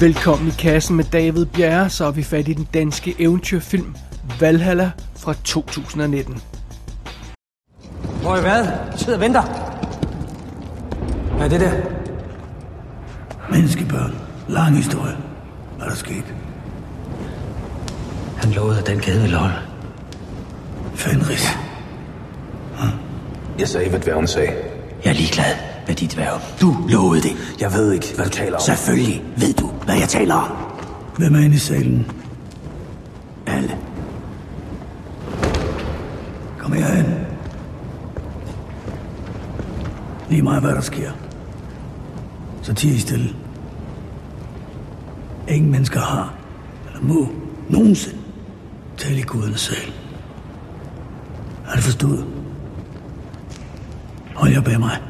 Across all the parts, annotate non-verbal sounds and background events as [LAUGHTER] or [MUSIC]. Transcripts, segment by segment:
Velkommen i kassen med David Bjerre, så er vi fat i den danske eventyrfilm Valhalla fra 2019. Hvor er hvad? Sid og venter. Hvad er det der? Menneskebørn. Lang historie. Hvad er der sket? Han lovede, at den kæde ville holde. Fenris. Jeg sagde, hvad dværgen sagde. Jeg er ligeglad med dit værv. Du lovede det. Jeg ved ikke, hvad du taler om. Selvfølgelig ved du, hvad jeg taler om. Hvem er inde i salen? Alle. Kom herhen. Lige meget, hvad der sker. Så tig I stille. Ingen mennesker har, eller må, nogensinde tale i gudernes sal. Er det forstået? Hold jer bag mig.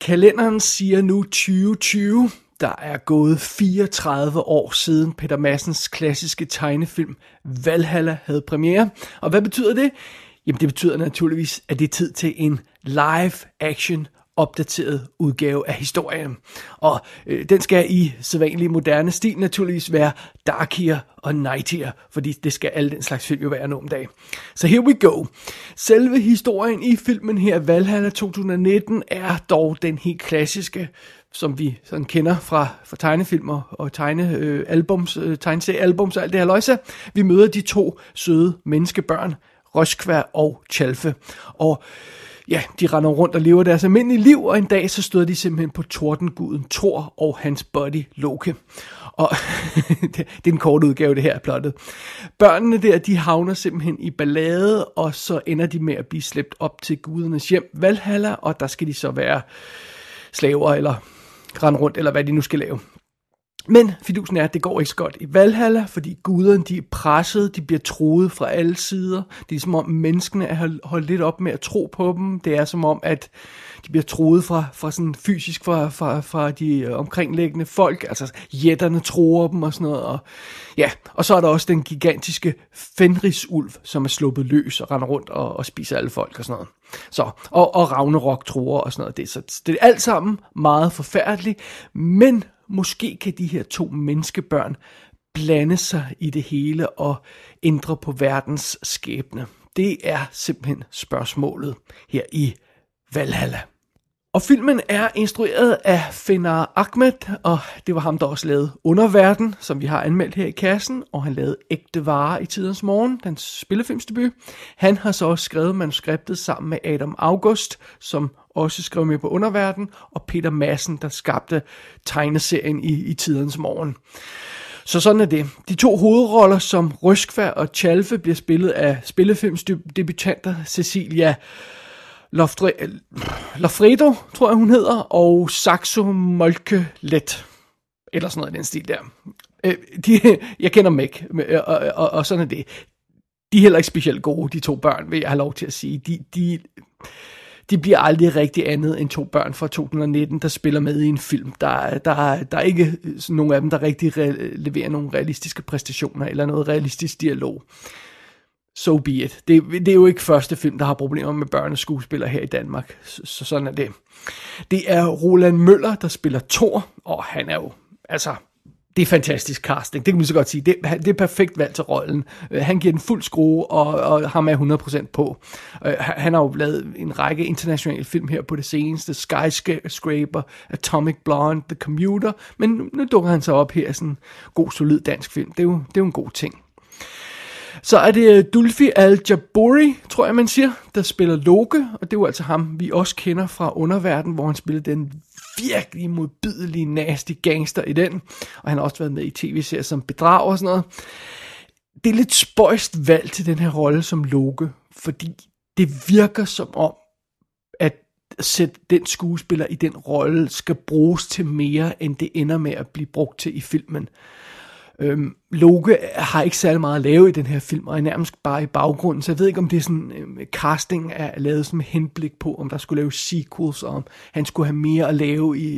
Kalenderen siger nu 2020. Der er gået 34 år siden Peter Massens klassiske tegnefilm Valhalla havde premiere. Og hvad betyder det? Jamen det betyder naturligvis, at det er tid til en live action opdateret udgave af historien. Og øh, den skal i sædvanlig moderne stil naturligvis være darkier og nightier, fordi det skal alle den slags film jo være nu om dagen. Så here we go. Selve historien i filmen her, Valhalla 2019, er dog den helt klassiske som vi sådan kender fra, fra tegnefilmer og tegnealbums, øh, øh, tegneseriealbums og alt det her løjse. Vi møder de to søde menneskebørn, Roskvær og Chalfe. Og ja, de render rundt og lever deres almindelige liv, og en dag så støder de simpelthen på tordenguden Thor og hans buddy Loke. Og [LAUGHS] det, er en kort udgave, det her er plottet. Børnene der, de havner simpelthen i ballade, og så ender de med at blive slæbt op til gudernes hjem Valhalla, og der skal de så være slaver eller rende rundt, eller hvad de nu skal lave. Men fidusen er, at det går ikke så godt i Valhalla, fordi guderne de er presset, de bliver troet fra alle sider. Det er som om menneskene er holdt lidt op med at tro på dem. Det er som om, at de bliver troet fra, fra sådan fysisk fra, fra, fra de øh, omkringliggende folk. Altså jætterne tror dem og sådan noget. Og, ja, og så er der også den gigantiske Fenrisulv, som er sluppet løs og render rundt og, og spiser alle folk og sådan noget. Så, og, og Ragnarok tror og sådan noget. Det, er, så, det er alt sammen meget forfærdeligt, men måske kan de her to menneskebørn blande sig i det hele og ændre på verdens skæbne. Det er simpelthen spørgsmålet her i Valhalla. Og filmen er instrueret af Fenar Ahmed, og det var ham, der også lavede Underverden, som vi har anmeldt her i kassen, og han lavede Ægte Vare i tidens morgen, den spillefilmsdebut. Han har så også skrevet manuskriptet sammen med Adam August, som også skrev med på Underverden, og Peter Madsen, der skabte tegneserien i, i tidens morgen. Så sådan er det. De to hovedroller som Røskvær og Chalfe bliver spillet af spillefilmsdebutanter Cecilia Lofre, Lofredo, tror jeg hun hedder, og Saxo Molke Let. Eller sådan noget i den stil der. Øh, de, jeg kender dem ikke, øh, og, og, og sådan er det. De er heller ikke specielt gode, de to børn, vil jeg have lov til at sige. De, de, de bliver aldrig rigtig andet end to børn fra 2019, der spiller med i en film. Der, der, der er ikke øh, nogen af dem, der rigtig re- leverer nogle realistiske præstationer eller noget realistisk dialog so be it. Det, det er jo ikke første film, der har problemer med børneskuespillere her i Danmark. Så, så sådan er det. Det er Roland Møller, der spiller Thor, og han er jo, altså, det er fantastisk casting, det kan man så godt sige. Det, det er perfekt valg til rollen. Øh, han giver den fuld skrue, og, og ham er 100% på. Øh, han har jo lavet en række internationale film her på det seneste. Skyscraper, Atomic Blonde, The Commuter. Men nu, nu dukker han så op her sådan en god, solid dansk film. Det er jo, det er jo en god ting. Så er det øh, Dulfi Al-Jaburi, tror jeg man siger, der spiller Loke, og det er jo altså ham, vi også kender fra Underverden, hvor han spillede den virkelig modbydelig, nasty gangster i den, og han har også været med i tv-serier som Bedrag og sådan noget. Det er lidt spøjst valg til den her rolle som Loke, fordi det virker som om, at sætte den skuespiller i den rolle skal bruges til mere, end det ender med at blive brugt til i filmen. Øhm, Loke har ikke særlig meget at lave i den her film, og er nærmest bare i baggrunden, så jeg ved ikke, om det er sådan, øhm, casting er lavet som henblik på, om der skulle lave sequels, og om han skulle have mere at lave i,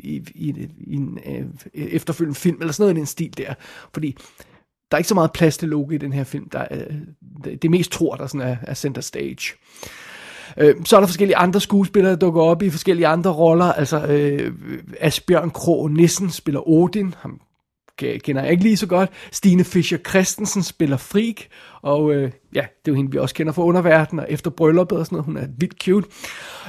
i, i, i en øh, efterfølgende film, eller sådan noget i den stil der, fordi der er ikke så meget plads til Loke i den her film, der er, øh, det er mest tror, der sådan er, er center stage. Øh, så er der forskellige andre skuespillere, der dukker op i forskellige andre roller. Altså øh, Asbjørn Krog Nissen spiller Odin, ham kender jeg ikke lige så godt. Stine Fischer Christensen spiller Freak, og øh, ja, det er jo hende, vi også kender fra underverdenen, og efter brylluppet og sådan noget, hun er vildt cute.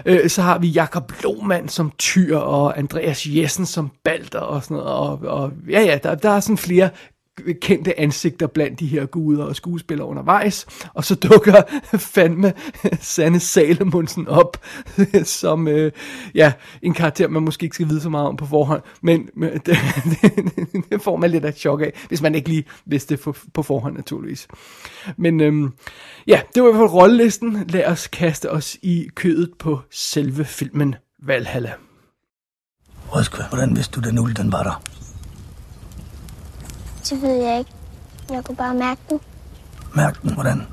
Øh, så har vi Jakob Lohmann som Tyr, og Andreas Jessen som Balder og sådan noget, og, og ja, ja, der, der er sådan flere kendte ansigter blandt de her guder og skuespillere undervejs, og så dukker [LAUGHS] fandme Sanne Salomonsen op, [LAUGHS] som øh, ja, en karakter, man måske ikke skal vide så meget om på forhånd, men, men det, [LAUGHS] det, det får man lidt af chok af, hvis man ikke lige vidste det på forhånd naturligvis. Men øhm, ja, det var i hvert fald rollelisten. Lad os kaste os i kødet på selve filmen Valhalla. Røskva, hvordan vidste du, den uld, den var der? Det ved jeg ikke. Jeg kunne bare mærke den. Mærk den, hvordan?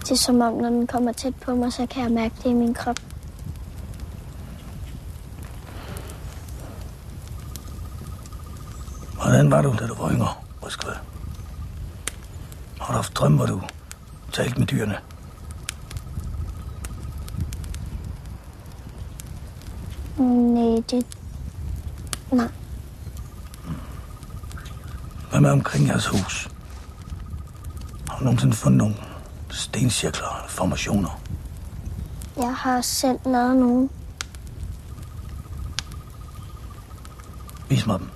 Det er som om, når den kommer tæt på mig, så kan jeg mærke det i min krop. Hvordan var du, da du var yngre, Røskva? Har du haft drøm, hvor du talte med dyrene? Nej, det... Nej. Hvad med omkring jeres hus? Har du nogensinde fundet nogle stencirkler eller formationer? Jeg har selv lavet nogen. Vis mig dem.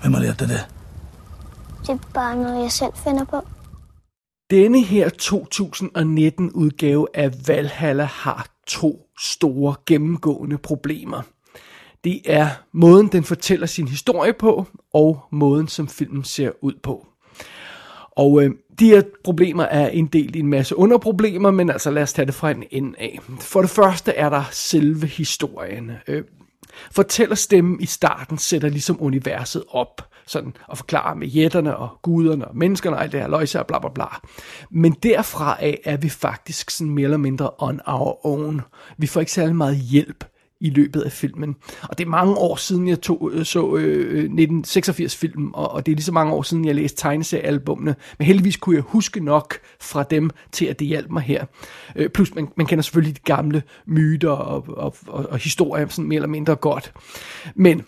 Hvem har lært dig det? Det er bare noget, jeg selv finder på. Denne her 2019 udgave af Valhalla har to store gennemgående problemer. Det er måden, den fortæller sin historie på, og måden, som filmen ser ud på. Og øh, de her problemer er inddelt i en masse underproblemer, men altså lad os tage det fra en ende af. For det første er der selve historien. Øh, fortællerstemmen i starten sætter ligesom universet op, sådan og forklarer med jætterne og guderne og menneskerne og alt det her løjse og bla bla bla. Men derfra af er vi faktisk sådan mere eller mindre on our own. Vi får ikke særlig meget hjælp i løbet af filmen. Og det er mange år siden, jeg tog, øh, så øh, øh 1986-filmen, og, og det er lige så mange år siden, jeg læste tegneseriealbumene. Men heldigvis kunne jeg huske nok fra dem til, at det hjalp mig her. Øh, plus, man, man kender selvfølgelig de gamle myter og, og, og, og historier sådan mere eller mindre godt. Men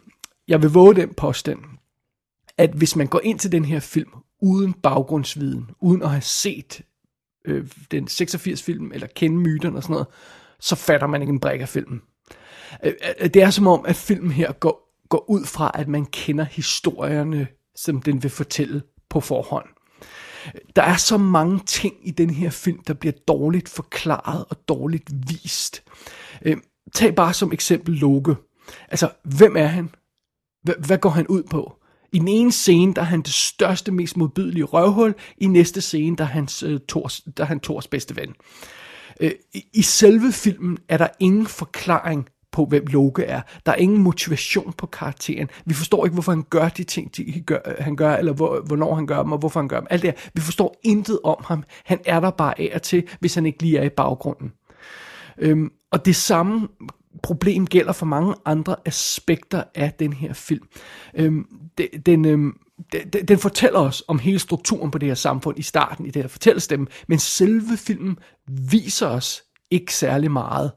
jeg vil våge den påstand, at hvis man går ind til den her film uden baggrundsviden, uden at have set øh, den 86-film, eller kende myterne og sådan noget, så fatter man ikke en brik af filmen. Øh, øh, det er som om, at filmen her går, går ud fra, at man kender historierne, som den vil fortælle på forhånd. Der er så mange ting i den her film, der bliver dårligt forklaret og dårligt vist. Øh, tag bare som eksempel Loke. Altså, hvem er han? Hvad går han ud på? I den ene scene, der er han det største, mest modbydelige røvhul. I næste scene, der er, hans, tors, Thors, der er han Thors bedste ven. Uh, I selve filmen er der ingen forklaring på, hvem Loke er. Der er ingen motivation på karakteren. Vi forstår ikke, hvorfor han gør de ting, de gør, øh, han gør, eller hvor, hvornår han gør dem, og hvorfor han gør dem. Alt det her. Vi forstår intet om ham. Han er der bare af og til, hvis han ikke lige er i baggrunden. Øhm, og det samme problem gælder for mange andre aspekter af den her film. Øhm, den, øhm, den, den fortæller os om hele strukturen på det her samfund i starten, i det her fortællestemme, men selve filmen viser os ikke særlig meget.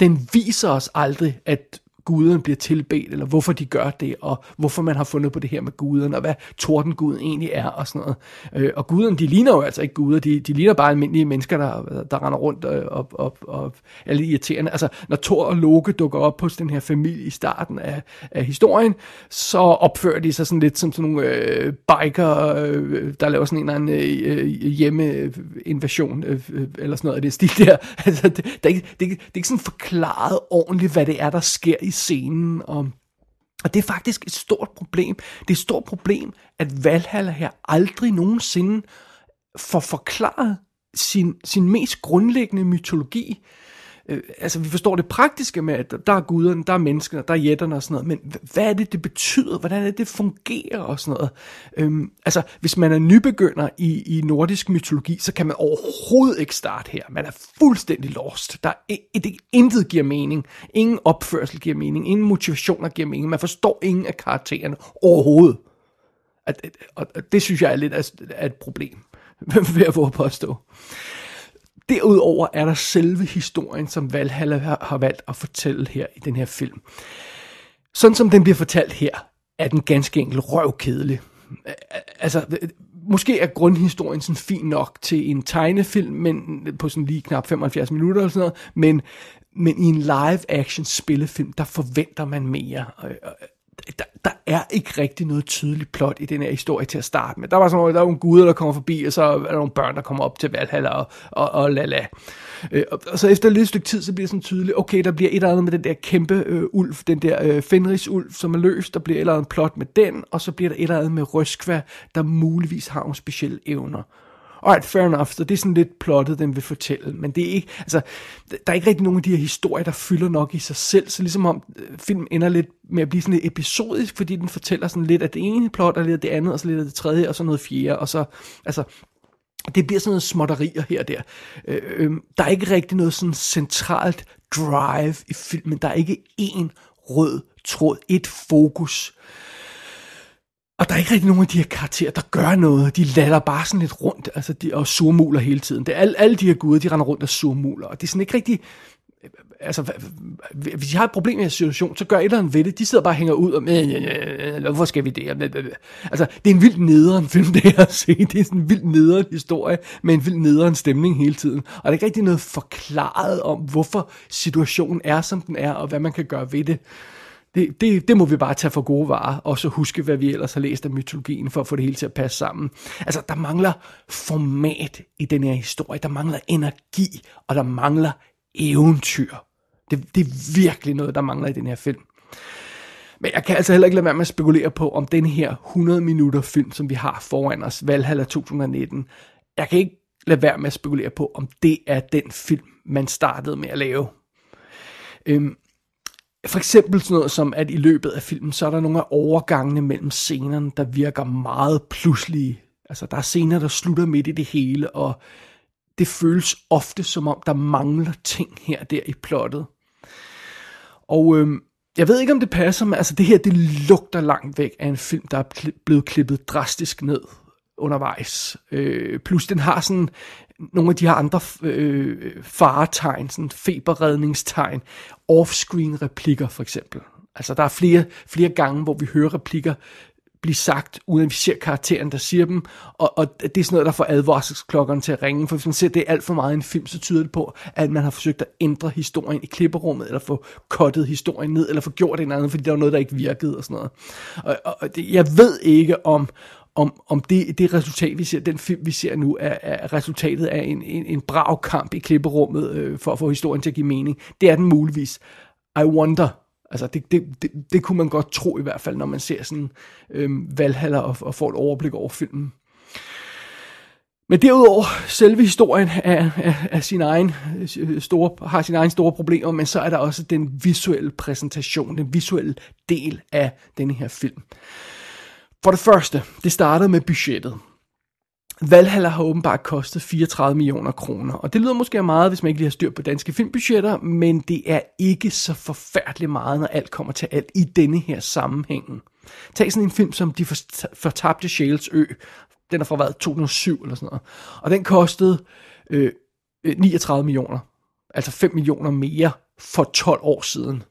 Den viser os aldrig, at guderne bliver tilbedt, eller hvorfor de gør det, og hvorfor man har fundet på det her med guderne, og hvad tordenguden egentlig er, og sådan noget. Øh, og guderne, de ligner jo altså ikke guder, de, de ligner bare almindelige mennesker, der, der render rundt og, og, og, og er lidt irriterende. Altså, når Thor og Loke dukker op hos den her familie i starten af, af historien, så opfører de sig sådan lidt som sådan nogle øh, biker, øh, der laver sådan en eller anden øh, hjemmeinvasion, øh, øh eller sådan noget af det stil der. [LAUGHS] Altså, det, det, er ikke, det, det er ikke sådan forklaret ordentligt, hvad det er, der sker i scenen, og, og det er faktisk et stort problem. Det er et stort problem, at Valhalla her aldrig nogensinde får forklaret sin, sin mest grundlæggende mytologi øh, altså vi forstår det praktiske med, at der er guderne, der er menneskene, der er jætterne og sådan noget, men hvad er det, det betyder? Hvordan er det, det fungerer og sådan noget? Øhm, altså, hvis man er nybegynder i, i nordisk mytologi, så kan man overhovedet ikke starte her. Man er fuldstændig lost. Der er, det, intet giver mening. Ingen opførsel giver mening. Ingen motivationer giver mening. Man forstår ingen af karaktererne overhovedet. At, og det synes jeg er lidt af, af et problem, [LAUGHS] ved at påstå. Derudover er der selve historien, som Valhalla har, valgt at fortælle her i den her film. Sådan som den bliver fortalt her, er den ganske enkelt røvkedelig. Altså, måske er grundhistorien sådan fin nok til en tegnefilm, men på sådan lige knap 75 minutter eller sådan noget, men, men i en live-action spillefilm, der forventer man mere der, der er ikke rigtig noget tydeligt plot i den her historie til at starte med. Der var sådan noget, der er nogle guder, der kommer forbi, og så er der nogle børn, der kommer op til Valhalla og, og, og la Øh, og, og så efter et lille stykke tid, så bliver det sådan tydeligt, okay, der bliver et eller andet med den der kæmpe øh, ulv, den der øh, Fenris-ulv, som er løs, der bliver et eller andet plot med den, og så bliver der et eller andet med Røskva, der muligvis har nogle specielle evner. Alright, fair enough, så det er sådan lidt plottet, den vil fortælle, men det er ikke, altså, der er ikke rigtig nogen af de her historier, der fylder nok i sig selv, så ligesom om øh, filmen ender lidt med at blive sådan lidt episodisk, fordi den fortæller sådan lidt af det ene plot, og lidt af det andet, og så lidt af det tredje, og så noget fjerde, og så, altså, det bliver sådan noget småtterier her og der. Øh, øh, der er ikke rigtig noget sådan centralt drive i filmen, der er ikke én rød tråd, et fokus. Og der er ikke rigtig nogen af de her karakterer, der gør noget. De lader bare sådan lidt rundt, altså de, og surmuler hele tiden. Det er alle, alle de her guder, de render rundt og surmuler, og det er sådan ikke rigtig... Øh, altså, hvis de har et problem i en situation, så gør et eller andet ved det. De sidder bare og hænger ud og, hvorfor skal vi det? Altså, det er en vild nederen film, [LAUGHS] det her at se. Det er sådan en vild nederen historie, med en vild nederen stemning hele tiden. Og der er ikke rigtig noget forklaret om, hvorfor situationen er, som den er, og hvad man kan gøre ved det det, det, det må vi bare tage for gode varer, og så huske, hvad vi ellers har læst af mytologien, for at få det hele til at passe sammen. Altså, der mangler format i den her historie, der mangler energi, og der mangler eventyr. Det, det er virkelig noget, der mangler i den her film. Men jeg kan altså heller ikke lade være med at spekulere på, om den her 100 minutter film, som vi har foran os, Valhalla 2019, jeg kan ikke lade være med at spekulere på, om det er den film, man startede med at lave. Øhm, for eksempel sådan noget som, at i løbet af filmen, så er der nogle af overgangene mellem scenerne, der virker meget pludselige. Altså, der er scener, der slutter midt i det hele, og det føles ofte som om, der mangler ting her der i plottet. Og øhm, jeg ved ikke, om det passer, men altså det her, det lugter langt væk af en film, der er blevet klippet drastisk ned undervejs. Øh, plus den har sådan nogle af de her andre øh, faretegn, sådan feberredningstegn, offscreen replikker for eksempel. Altså der er flere, flere gange, hvor vi hører replikker blive sagt, uden at vi ser karakteren, der siger dem, og, og det er sådan noget, der får advarselsklokkerne til at ringe, for hvis man ser det er alt for meget i en film, så tyder det på, at man har forsøgt at ændre historien i klipperummet, eller få kottet historien ned, eller få gjort en anden, fordi der var noget, der ikke virkede, og sådan noget. Og, og det, jeg ved ikke, om, om, om det, det resultat, vi ser, den film, vi ser nu, er, er resultatet af en, en, en brav kamp i klipperummet øh, for at få historien til at give mening. Det er den muligvis. I wonder. Altså, det, det, det, det kunne man godt tro i hvert fald, når man ser sådan øh, Valhalla og, og får et overblik over filmen. Men derudover, selve historien er, er, er sin egen øh, store, har sin egen store problemer, men så er der også den visuelle præsentation, den visuelle del af denne her film. For det første, det startede med budgettet. Valhalla har åbenbart kostet 34 millioner kroner, og det lyder måske meget, hvis man ikke lige har styr på danske filmbudgetter, men det er ikke så forfærdeligt meget, når alt kommer til alt i denne her sammenhæng. Tag sådan en film som De fortabte Sjæls Ø, den er fra hvad, 2007 eller sådan noget, og den kostede øh, øh 39 millioner, altså 5 millioner mere for 12 år siden.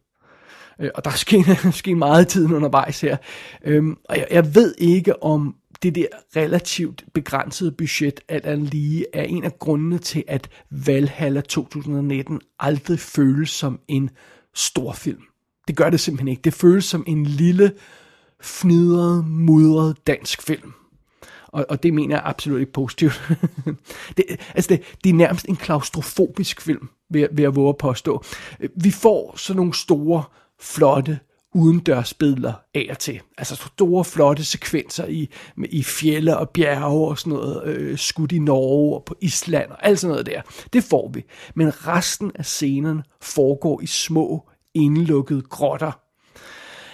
Øh, og der er sket, [LAUGHS] sket meget tid tiden undervejs her. Øhm, og jeg, jeg ved ikke om det der relativt begrænsede budget, alt andet lige er en af grundene til, at Valhalla 2019 aldrig føles som en stor film. Det gør det simpelthen ikke. Det føles som en lille, fnidret, mudret dansk film. Og, og det mener jeg absolut ikke positivt. [LAUGHS] det, altså det, det er nærmest en klaustrofobisk film, vil, vil jeg våge at påstå. Vi får sådan nogle store flotte udendørsbilleder af og til. Altså store, flotte sekvenser i, i fjelle og bjerge og sådan noget, øh, skudt i Norge og på Island og alt sådan noget der. Det får vi. Men resten af scenen foregår i små, indlukkede grotter.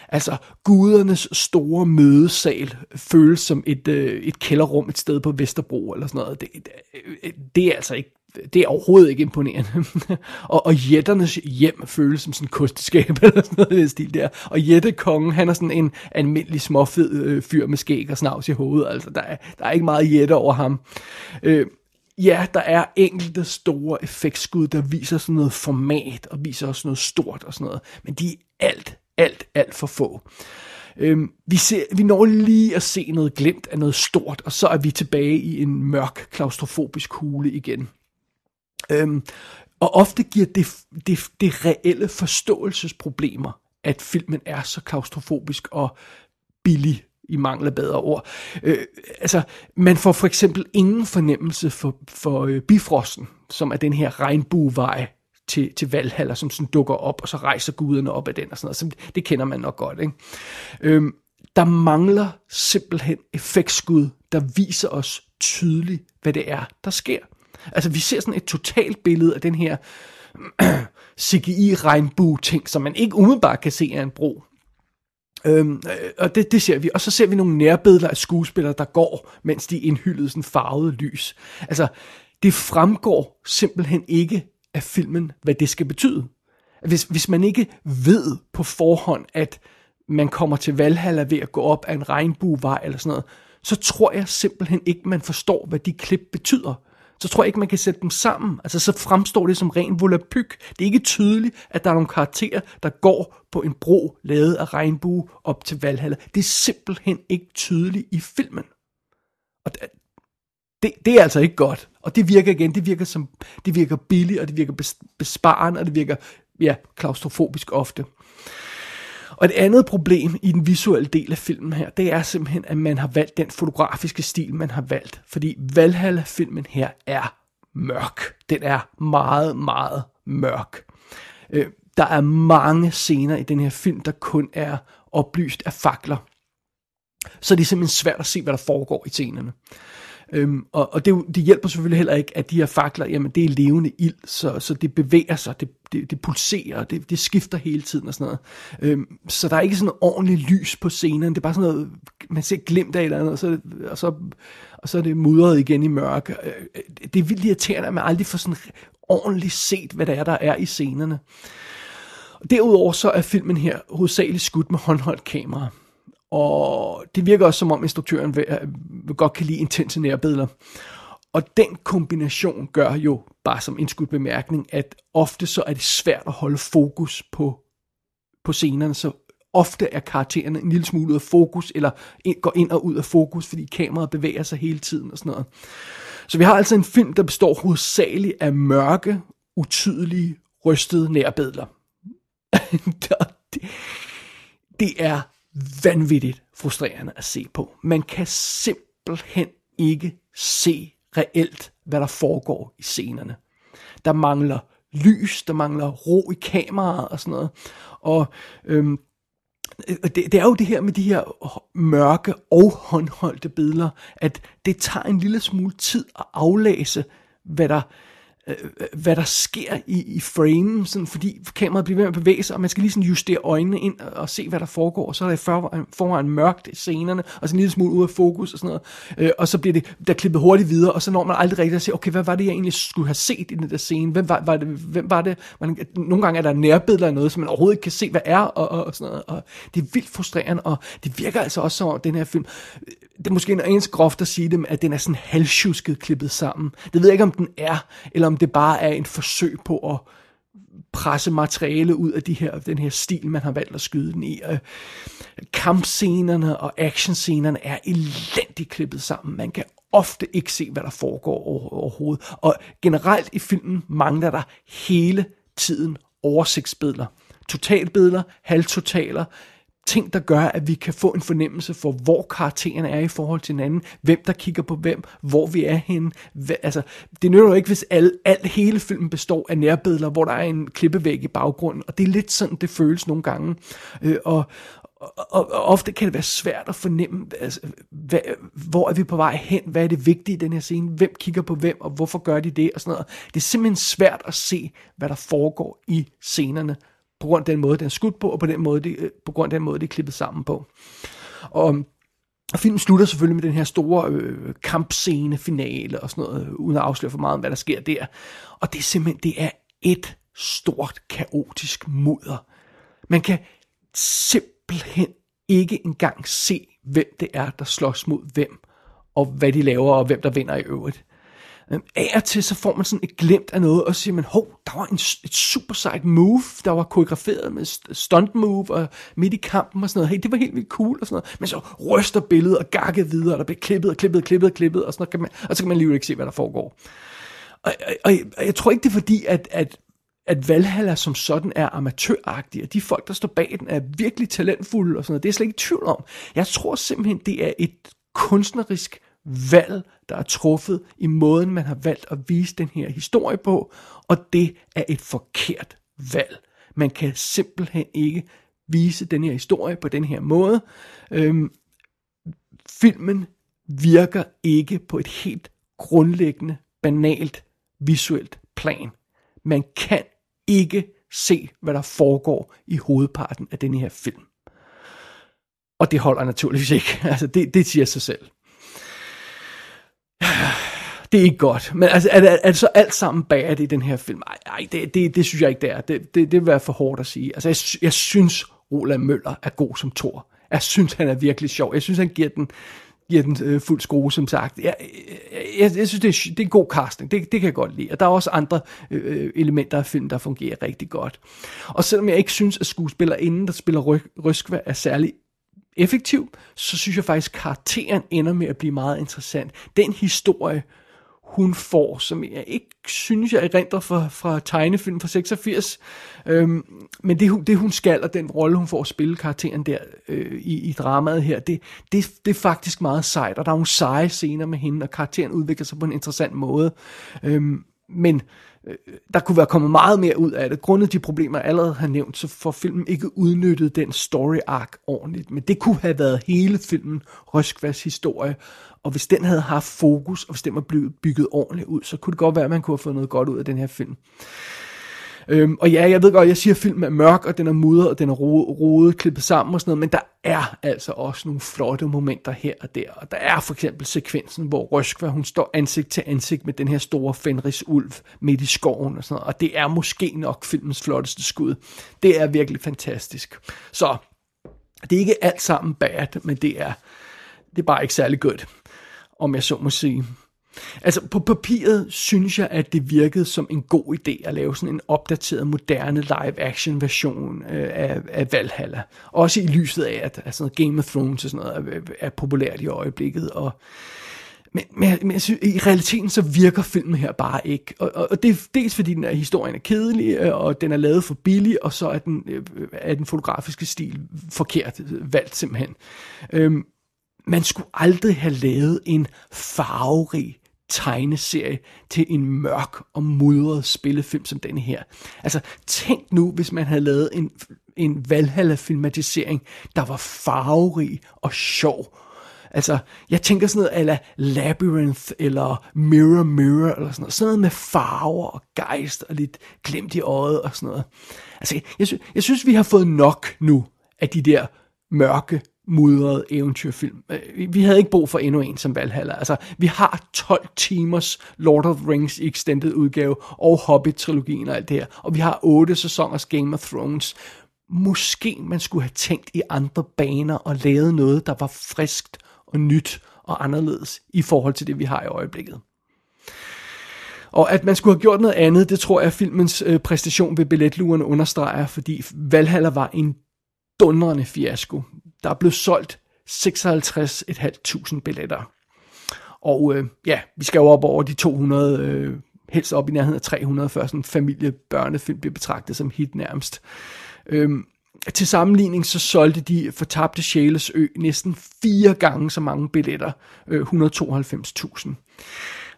Altså, gudernes store mødesal føles som et, øh, et kælderrum et sted på Vesterbro eller sådan noget. Det, det, øh, det er altså ikke det er overhovedet ikke imponerende. [LAUGHS] og, og jætternes hjem føles som sådan kosteskab [LAUGHS] eller sådan noget i den stil der. Og jættekongen, han er sådan en almindelig småfed øh, fyr med skæg og snavs i hovedet. Altså, der er, der er ikke meget jætte over ham. Øh, ja, der er enkelte store effektskud, der viser sådan noget format, og viser også noget stort og sådan noget, men de er alt, alt, alt for få. Øhm, vi, ser, vi når lige at se noget glemt af noget stort, og så er vi tilbage i en mørk, klaustrofobisk hule igen. Øhm, og ofte giver det, det, det reelle forståelsesproblemer, at filmen er så klaustrofobisk og billig i mangel af bedre ord. Øh, altså, man får for eksempel ingen fornemmelse for, for øh, Bifrosten, som er den her regnbuevej til, til Valhalla, som sådan dukker op, og så rejser guderne op af den og sådan noget. Så det kender man nok godt, ikke? Øhm, der mangler simpelthen effektskud, der viser os tydeligt, hvad det er, der sker. Altså, vi ser sådan et totalt billede af den her [CLEARS THROAT] CGI-regnbue-ting, som man ikke umiddelbart kan se af en bro. Øhm, øh, og det, det ser vi. Og så ser vi nogle nærbilleder af skuespillere, der går, mens de indhyldede sådan farvet lys. Altså, det fremgår simpelthen ikke af filmen, hvad det skal betyde. Hvis, hvis man ikke ved på forhånd, at man kommer til Valhalla ved at gå op ad en regnbuevej eller sådan noget, så tror jeg simpelthen ikke, man forstår, hvad de klip betyder så tror jeg ikke, man kan sætte dem sammen. Altså, så fremstår det som ren volapyk. Det er ikke tydeligt, at der er nogle karakterer, der går på en bro lavet af regnbue op til Valhalla. Det er simpelthen ikke tydeligt i filmen. Og det, det er altså ikke godt. Og det virker igen, det virker som, det virker billigt, og det virker besparende, og det virker, ja, klaustrofobisk ofte. Og et andet problem i den visuelle del af filmen her, det er simpelthen, at man har valgt den fotografiske stil, man har valgt. Fordi Valhalla-filmen her er mørk. Den er meget, meget mørk. Øh, der er mange scener i den her film, der kun er oplyst af fakler. Så det er simpelthen svært at se, hvad der foregår i scenerne. Øhm, og og det, det hjælper selvfølgelig heller ikke, at de her fakler, jamen det er levende ild, så, så det bevæger sig, det, det, det pulserer, det, det skifter hele tiden og sådan noget. Øhm, så der er ikke sådan noget ordentligt lys på scenen, det er bare sådan noget, man ser glimt af eller andet, og så, og så, og så er det mudret igen i mørke. Øh, øh, det er vildt irriterende, at man aldrig får sådan ordentligt set, hvad der er, der er i scenerne. Derudover så er filmen her hovedsageligt skudt med håndholdt kamera. Og det virker også som om instruktøren vil, øh, vil godt kan lide intense nærbilleder. Og den kombination gør jo, bare som indskudt bemærkning, at ofte så er det svært at holde fokus på, på scenerne, så ofte er karaktererne en lille smule ud af fokus, eller går ind og ud af fokus, fordi kameraet bevæger sig hele tiden og sådan noget. Så vi har altså en film, der består hovedsageligt af mørke, utydelige, rystede nærbilleder. det, [LAUGHS] det er vanvittigt frustrerende at se på. Man kan simpelthen ikke se reelt, hvad der foregår i scenerne. Der mangler lys, der mangler ro i kameraet og sådan noget. Og øhm, det, det er jo det her med de her mørke og håndholdte billeder, at det tager en lille smule tid at aflæse, hvad der, øh, hvad der sker i, i frame, sådan, fordi kameraet bliver ved med at bevæge sig, og man skal lige sådan justere øjnene ind og, og se, hvad der foregår, og så er der forvejen, forvejen mørkt i scenerne, og så en lille smule ud af fokus og sådan noget, øh, og så bliver det der klippet hurtigt videre, og så når man aldrig rigtig at se, okay, hvad var det, jeg egentlig skulle have set i den der scene, hvem var, var det, hvem var det, man, nogle gange er der nærbilleder af noget, som man overhovedet ikke kan se, hvad er, og, og, og sådan noget, og det er vildt frustrerende, og det virker altså også som den her film, det er måske en ens groft at sige det, at den er sådan halvsjusket klippet sammen. Det ved jeg ikke, om den er, eller om det bare er en forsøg på at presse materiale ud af de her, den her stil, man har valgt at skyde den i. Øh, kampscenerne og actionscenerne er elendigt klippet sammen. Man kan ofte ikke se, hvad der foregår overhovedet. Og generelt i filmen mangler der hele tiden oversigtsbilleder. Totalbilleder, halvtotaler, ting, der gør, at vi kan få en fornemmelse for, hvor karaktererne er i forhold til hinanden, hvem der kigger på hvem, hvor vi er henne. Hva, altså, det nytter jo ikke, hvis al, al hele filmen består af nærbilleder, hvor der er en klippevæg i baggrunden, og det er lidt sådan, det føles nogle gange. Øh, og, og, og, og ofte kan det være svært at fornemme, altså, hvad, hvor er vi på vej hen, hvad er det vigtige i den her scene, hvem kigger på hvem, og hvorfor gør de det, og sådan noget. Det er simpelthen svært at se, hvad der foregår i scenerne, på grund af den måde, den er skudt på, og på, den måde, det, øh, på grund af den måde, det er klippet sammen på. Og, um, og filmen slutter selvfølgelig med den her store øh, kampscene, finale og sådan noget, øh, uden at afsløre for meget om, hvad der sker der. Og det er simpelthen, det er et stort, kaotisk mudder. Man kan simpelthen ikke engang se, hvem det er, der slås mod hvem, og hvad de laver, og hvem der vinder i øvrigt. Øhm, af og til så får man sådan et glemt af noget, og så siger man, hov, der var en, et super sejt move, der var koreograferet med stunt move, og midt i kampen og sådan noget, hey, det var helt vildt cool og sådan noget, men så ryster billedet og gakker videre, og der bliver klippet og klippet og klippet og klippet, og, sådan noget, kan man, og så kan man lige ikke se, hvad der foregår. Og, og, og, og jeg tror ikke, det er fordi, at, at at Valhalla som sådan er amatøragtig, og de folk, der står bag den, er virkelig talentfulde og sådan noget. Det er jeg slet ikke i tvivl om. Jeg tror simpelthen, det er et kunstnerisk valg, der er truffet i måden, man har valgt at vise den her historie på, og det er et forkert valg. Man kan simpelthen ikke vise den her historie på den her måde. Øhm, filmen virker ikke på et helt grundlæggende, banalt, visuelt plan. Man kan ikke se, hvad der foregår i hovedparten af den her film. Og det holder naturligvis ikke. [LAUGHS] Altså, det, det siger sig selv. Det er ikke godt. Men altså, er, er, er det så alt sammen bad i den her film? Nej, det, det, det synes jeg ikke, det er. Det, det, det vil være for hårdt at sige. Altså, jeg, jeg synes, Roland Møller er god som Thor. Jeg synes, han er virkelig sjov. Jeg synes, han giver den, giver den øh, fuld skrue, som sagt. Jeg, jeg, jeg, jeg synes, det er, det er en god casting. Det, det kan jeg godt lide. Og der er også andre øh, øh elementer af filmen, der fungerer rigtig godt. Og selvom jeg ikke synes, at skuespillerinden, der spiller Ry- Røskva, er særlig effektiv, så synes jeg faktisk, at karakteren ender med at blive meget interessant. Den historie, hun får, som jeg ikke synes, jeg erindrer fra, fra tegnefilm fra 86. Øhm, men det, det hun skal, og den rolle hun får at spille karakteren der øh, i, i dramaet her, det, det, det er faktisk meget sejt, og der er nogle seje scener med hende, og karakteren udvikler sig på en interessant måde. Øhm, men der kunne være kommet meget mere ud af det. Grundet de problemer, jeg allerede har nævnt, så får filmen ikke udnyttet den story arc ordentligt. Men det kunne have været hele filmen Røskvas historie. Og hvis den havde haft fokus, og hvis den var blevet bygget ordentligt ud, så kunne det godt være, at man kunne have fået noget godt ud af den her film. Øhm, og ja, jeg ved godt, jeg siger, at filmen er mørk, og den er mudret, og den er rodet, klippet sammen og sådan noget, men der er altså også nogle flotte momenter her og der. Og der er for eksempel sekvensen, hvor Røskva, hun står ansigt til ansigt med den her store Fenris-ulv midt i skoven og sådan noget, og det er måske nok filmens flotteste skud. Det er virkelig fantastisk. Så det er ikke alt sammen bad, men det er, det er bare ikke særlig godt, om jeg så må sige. Altså på papiret synes jeg, at det virkede som en god idé at lave sådan en opdateret, moderne live-action version øh, af, af Valhalla. Også i lyset af, at, altså Game of Thrones og sådan noget er, er populært i øjeblikket. Og, men, men, men jeg synes, i realiteten så virker filmen her bare ikke. Og, og, og det er dels fordi den er, historien er kedelig, øh, og den er lavet for billig, og så er den, øh, er den fotografiske stil forkert valgt simpelthen. Øhm, man skulle aldrig have lavet en farverig tegneserie til en mørk og mudret spillefilm som denne her. Altså, tænk nu, hvis man havde lavet en, en Valhalla-filmatisering, der var farverig og sjov. Altså, jeg tænker sådan noget ala Labyrinth, eller Mirror Mirror, eller sådan noget. Sådan noget med farver og gejst, og lidt glemt i øjet, og sådan noget. Altså, jeg, sy- jeg synes, vi har fået nok nu af de der mørke, mudret eventyrfilm. Øh, vi havde ikke brug for endnu en som Valhalla. Altså, vi har 12 timers Lord of the Rings extended udgave, og Hobbit-trilogien og alt det her. Og vi har 8 sæsoners Game of Thrones. Måske man skulle have tænkt i andre baner og lavet noget, der var friskt og nyt og anderledes i forhold til det, vi har i øjeblikket. Og at man skulle have gjort noget andet, det tror jeg, at filmens øh, præstation ved billetluerne understreger, fordi Valhalla var en dundrende fiasko. Der er blevet solgt 56.500 billetter. Og øh, ja, vi skal jo op over de 200, øh, helst op i nærheden af 300, før sådan en familiebørnefilm bliver betragtet som hit nærmest. Øhm, til sammenligning så solgte de Fortabte Sjæles Ø næsten fire gange så mange billetter, øh, 192.000.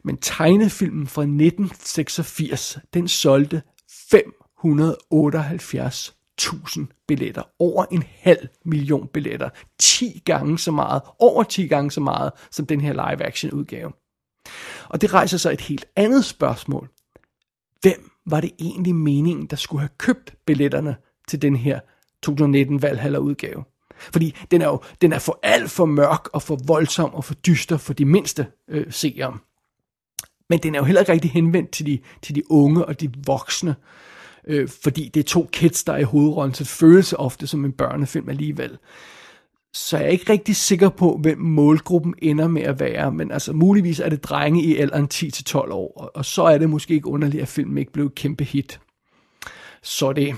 Men tegnefilmen fra 1986, den solgte 578 1000 billetter. Over en halv million billetter. 10 gange så meget, over 10 gange så meget, som den her live-action udgave. Og det rejser så et helt andet spørgsmål. Hvem var det egentlig meningen, der skulle have købt billetterne til den her 2019 Valhalla udgave? Fordi den er jo den er for alt for mørk og for voldsom og for dyster for de mindste øh, seere. Men den er jo heller ikke rigtig henvendt til de, til de unge og de voksne øh, fordi det er to kids, der er i hovedrollen, så det føles ofte som en børnefilm alligevel. så jeg er ikke rigtig sikker på, hvem målgruppen ender med at være, men altså muligvis er det drenge i alderen 10-12 år, og, og så er det måske ikke underligt, at filmen ikke blev et kæmpe hit. Så det.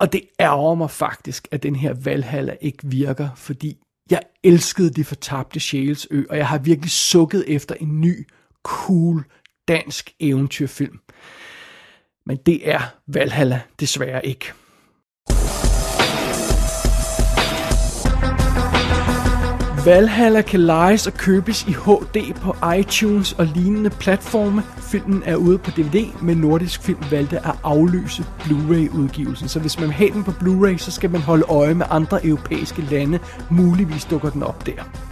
Og det ærger mig faktisk, at den her Valhalla ikke virker, fordi jeg elskede De Fortabte Sjæles Ø, og jeg har virkelig sukket efter en ny, cool, dansk eventyrfilm. Men det er Valhalla desværre ikke. Valhalla kan lejes og købes i HD på iTunes og lignende platforme. Filmen er ude på DVD, men Nordisk Film valgte at aflyse Blu-ray-udgivelsen. Så hvis man vil have den på Blu-ray, så skal man holde øje med andre europæiske lande. Muligvis dukker den op der.